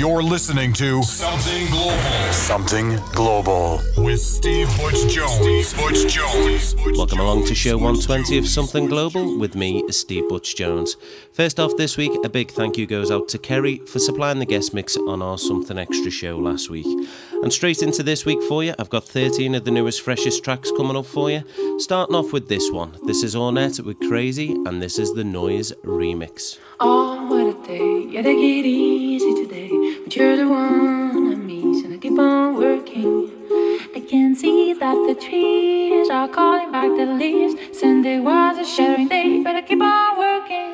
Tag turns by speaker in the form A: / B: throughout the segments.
A: You're listening to Something Global. Something Global with Steve Butch Jones. Steve Butch Jones.
B: Welcome along to show 120 of Something Global with me, Steve Butch Jones. First off this week, a big thank you goes out to Kerry for supplying the guest mix on our Something Extra show last week. And straight into this week for you, I've got 13 of the newest, freshest tracks coming up for you. Starting off with this one. This is Ornette with Crazy, and this is the Noze remix.
C: Oh, what a day. Yeah, but you're the one I miss, and I keep on working. I can see that the trees are calling back the leaves. Sunday was a shattering day, but I keep on working.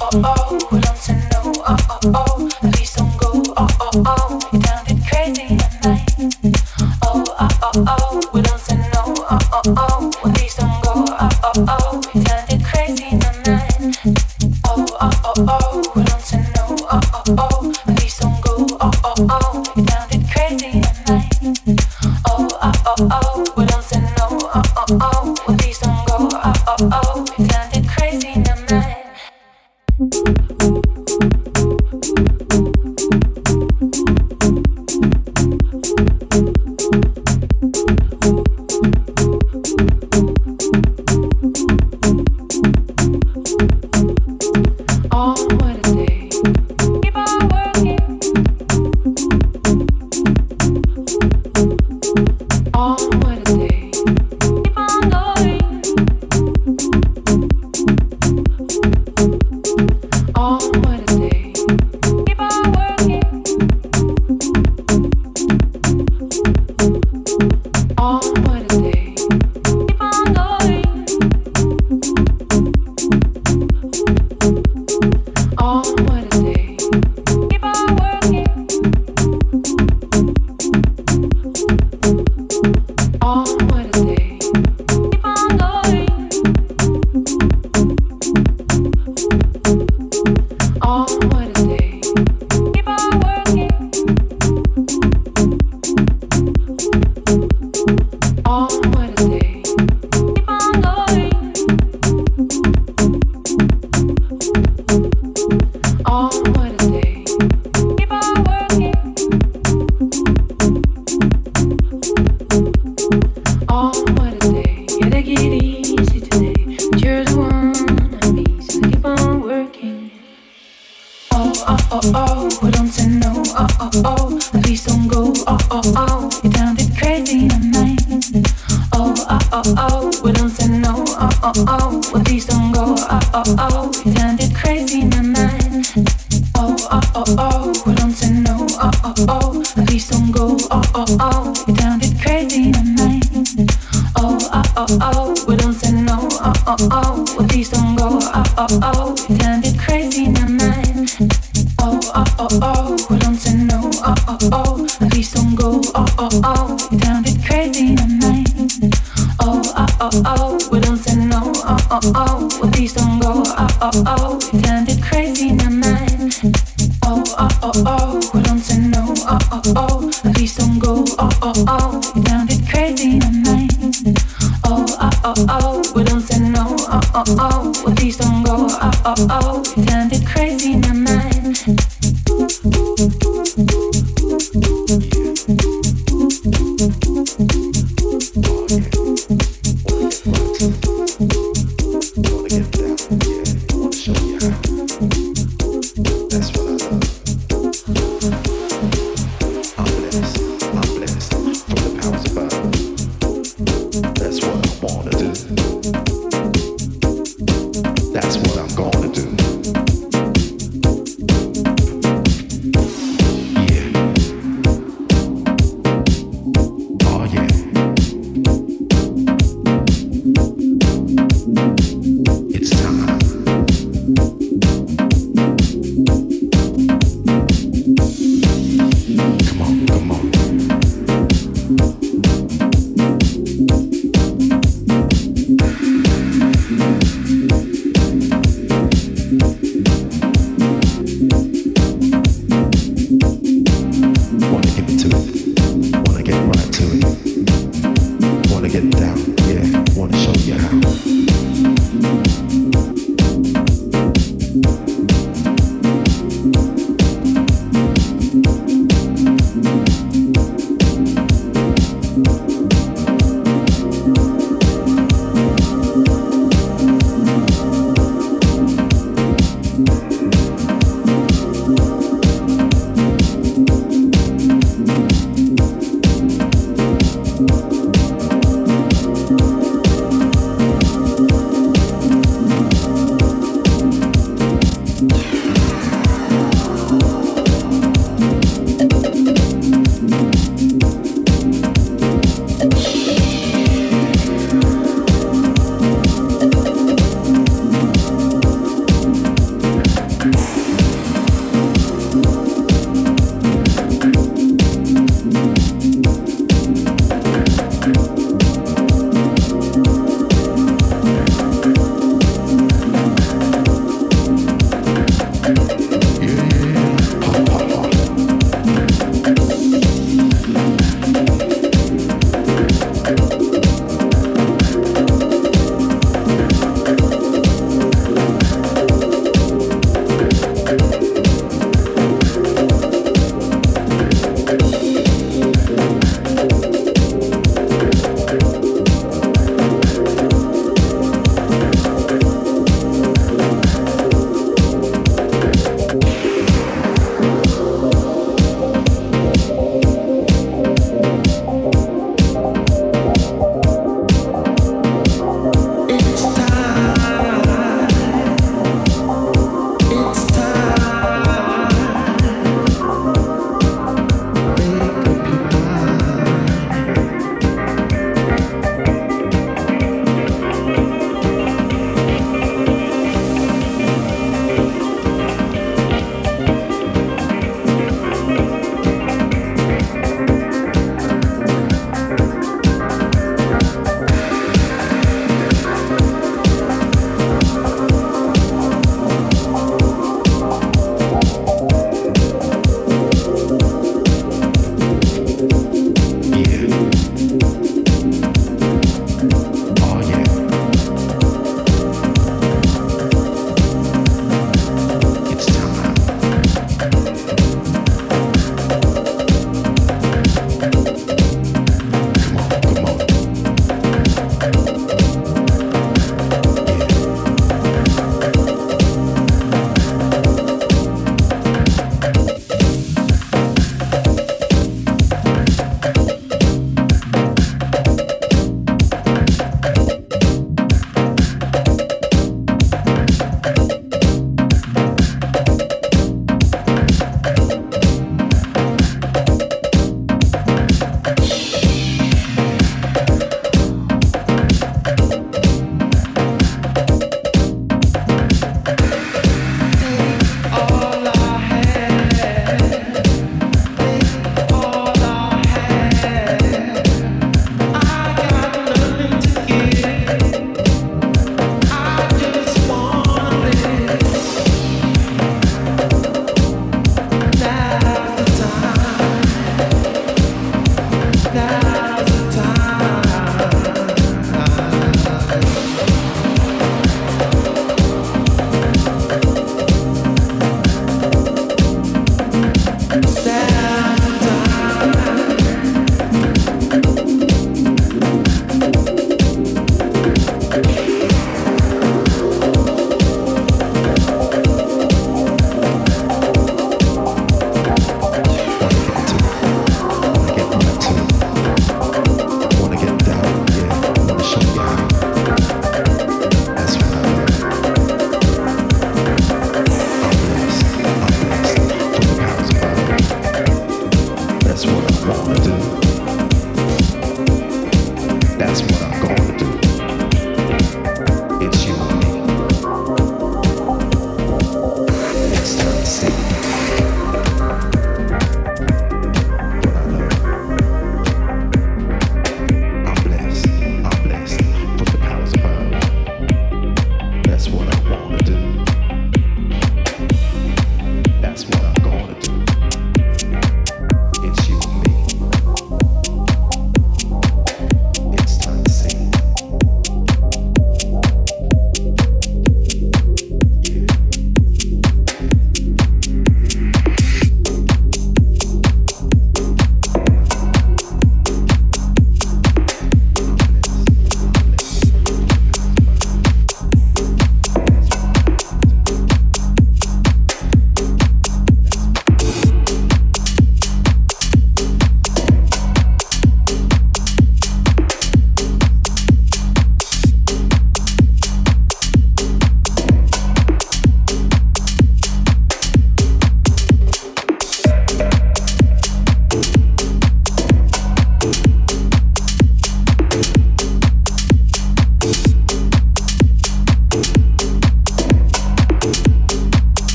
B: oh, oh, would love to know, oh, oh, oh, at least.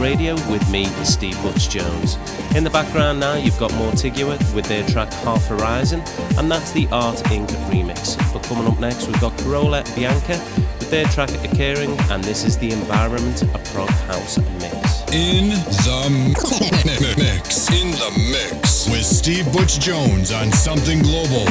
B: Radio with me, is Steve Butch Jones. In the background now, you've got Mortigua with their track Half Horizon, and that's the Art Inc. remix. But coming up next, we've got Carola Bianca with their track Occurring, and this is the Environment, a prog house mix.
A: In the mix. In the mix. With Steve Butch Jones on Something. Global,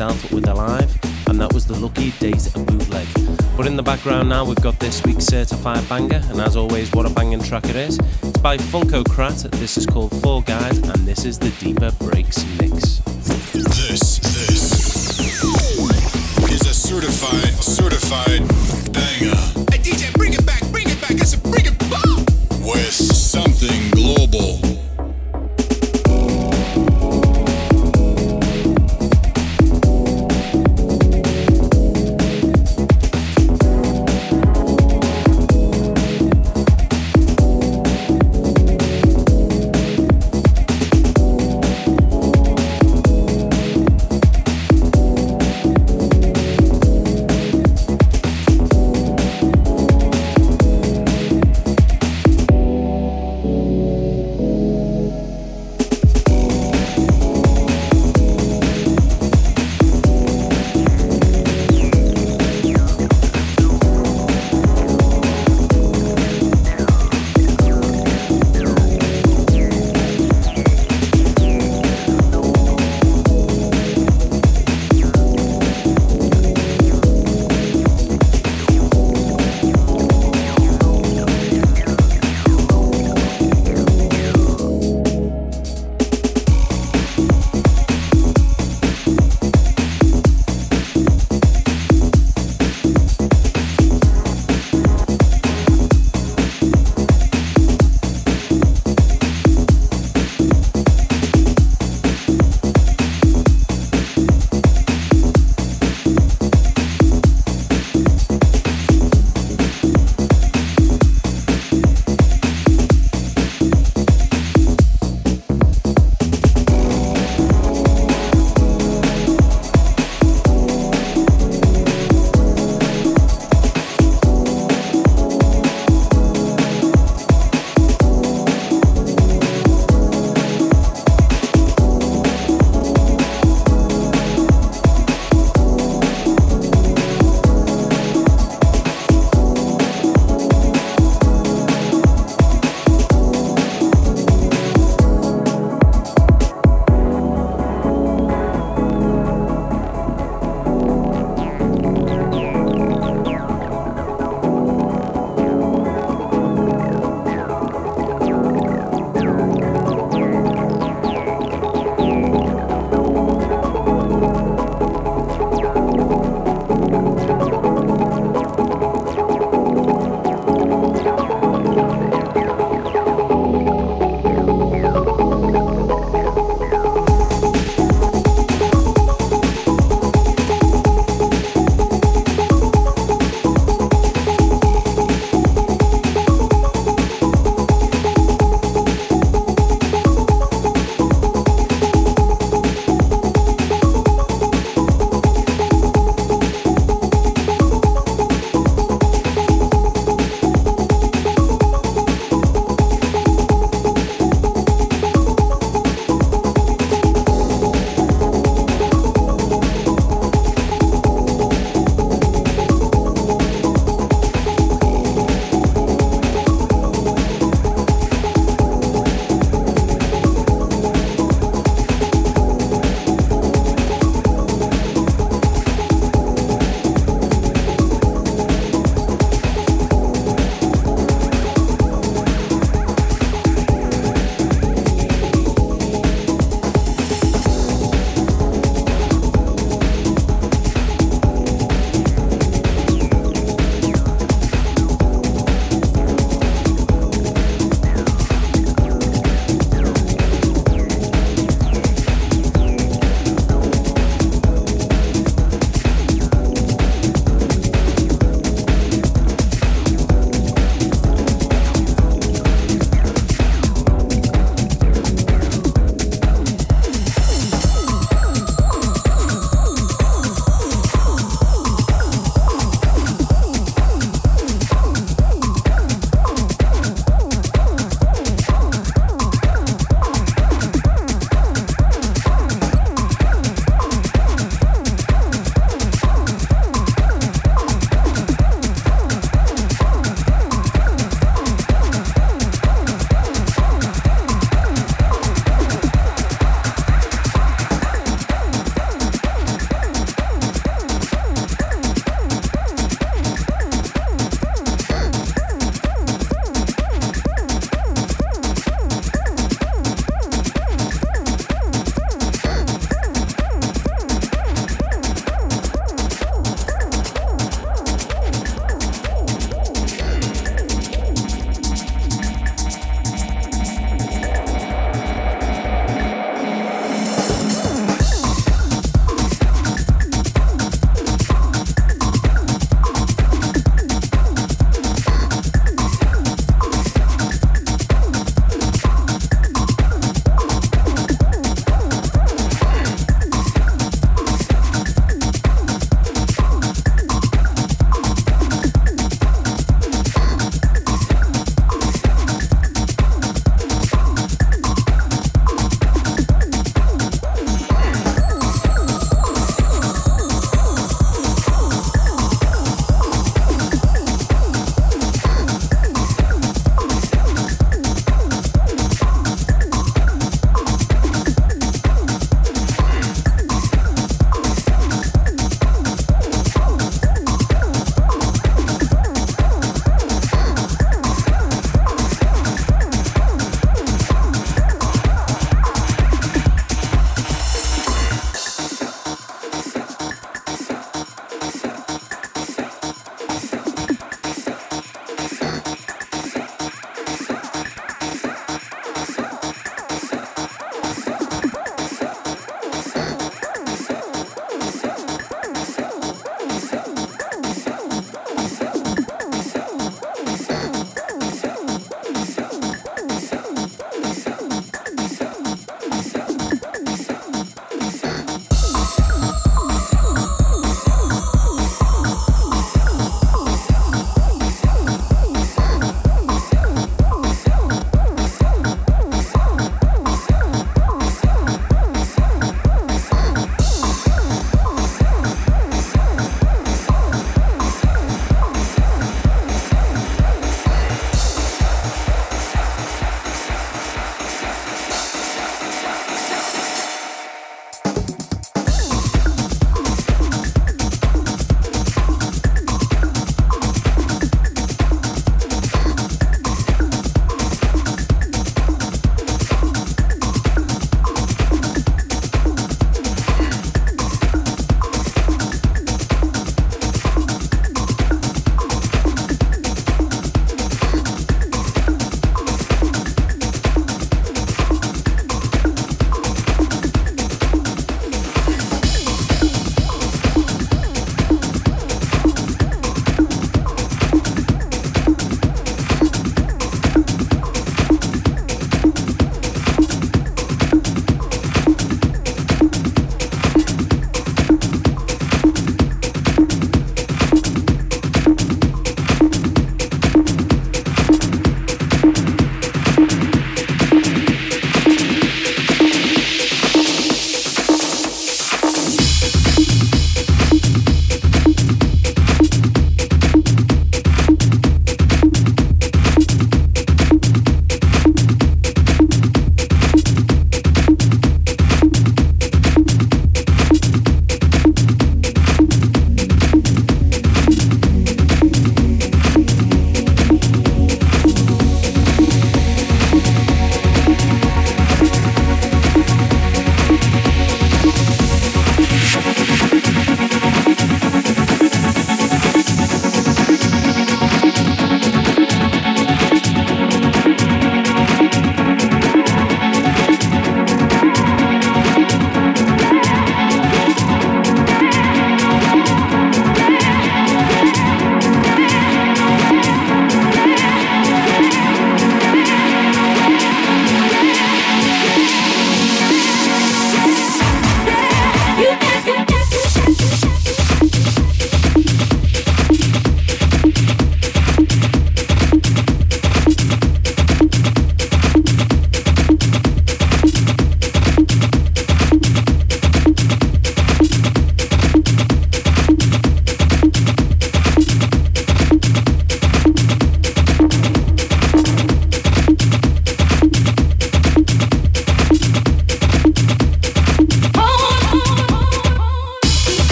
B: South with Alive, and that was the Lucky Days bootleg. But in the background now we've got this week's certified banger, and as always, what a banging track it is. It's by Funko Krat, this is called Four Guys, and this is the Deeper Breaks mix.
A: This, this is a certified, certified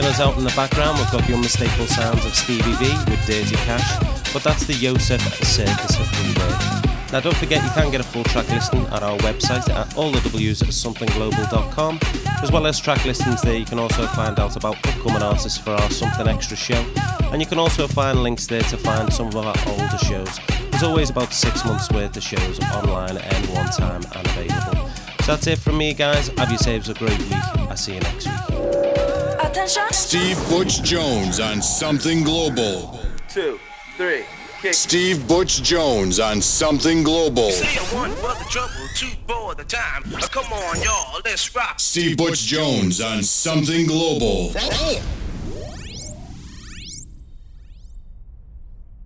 B: Us out in the background, we've got the unmistakable sounds of Stevie V with Dirty Cash, but that's the Yousef Circus of Rework. Now, don't forget you can get a full track listing at our website at allthews@somethingglobal.com, as well as track listings there. You can also find out about upcoming artists for our Something Extra show, and you can also find links there to find some of our older shows. There's always about six months worth of shows online at any one time and available. So that's it from me, guys. Have yourselves a great week. I'll see you next week.
C: Attention.
A: Steve Butch Jones on Something Global.
D: Two, three, kick.
A: Steve Butch Jones on Something Global.
E: Say a one for the trouble, two for the time. Come on, y'all, let's rock.
A: Steve Butch Jones on Something Global.
F: Damn.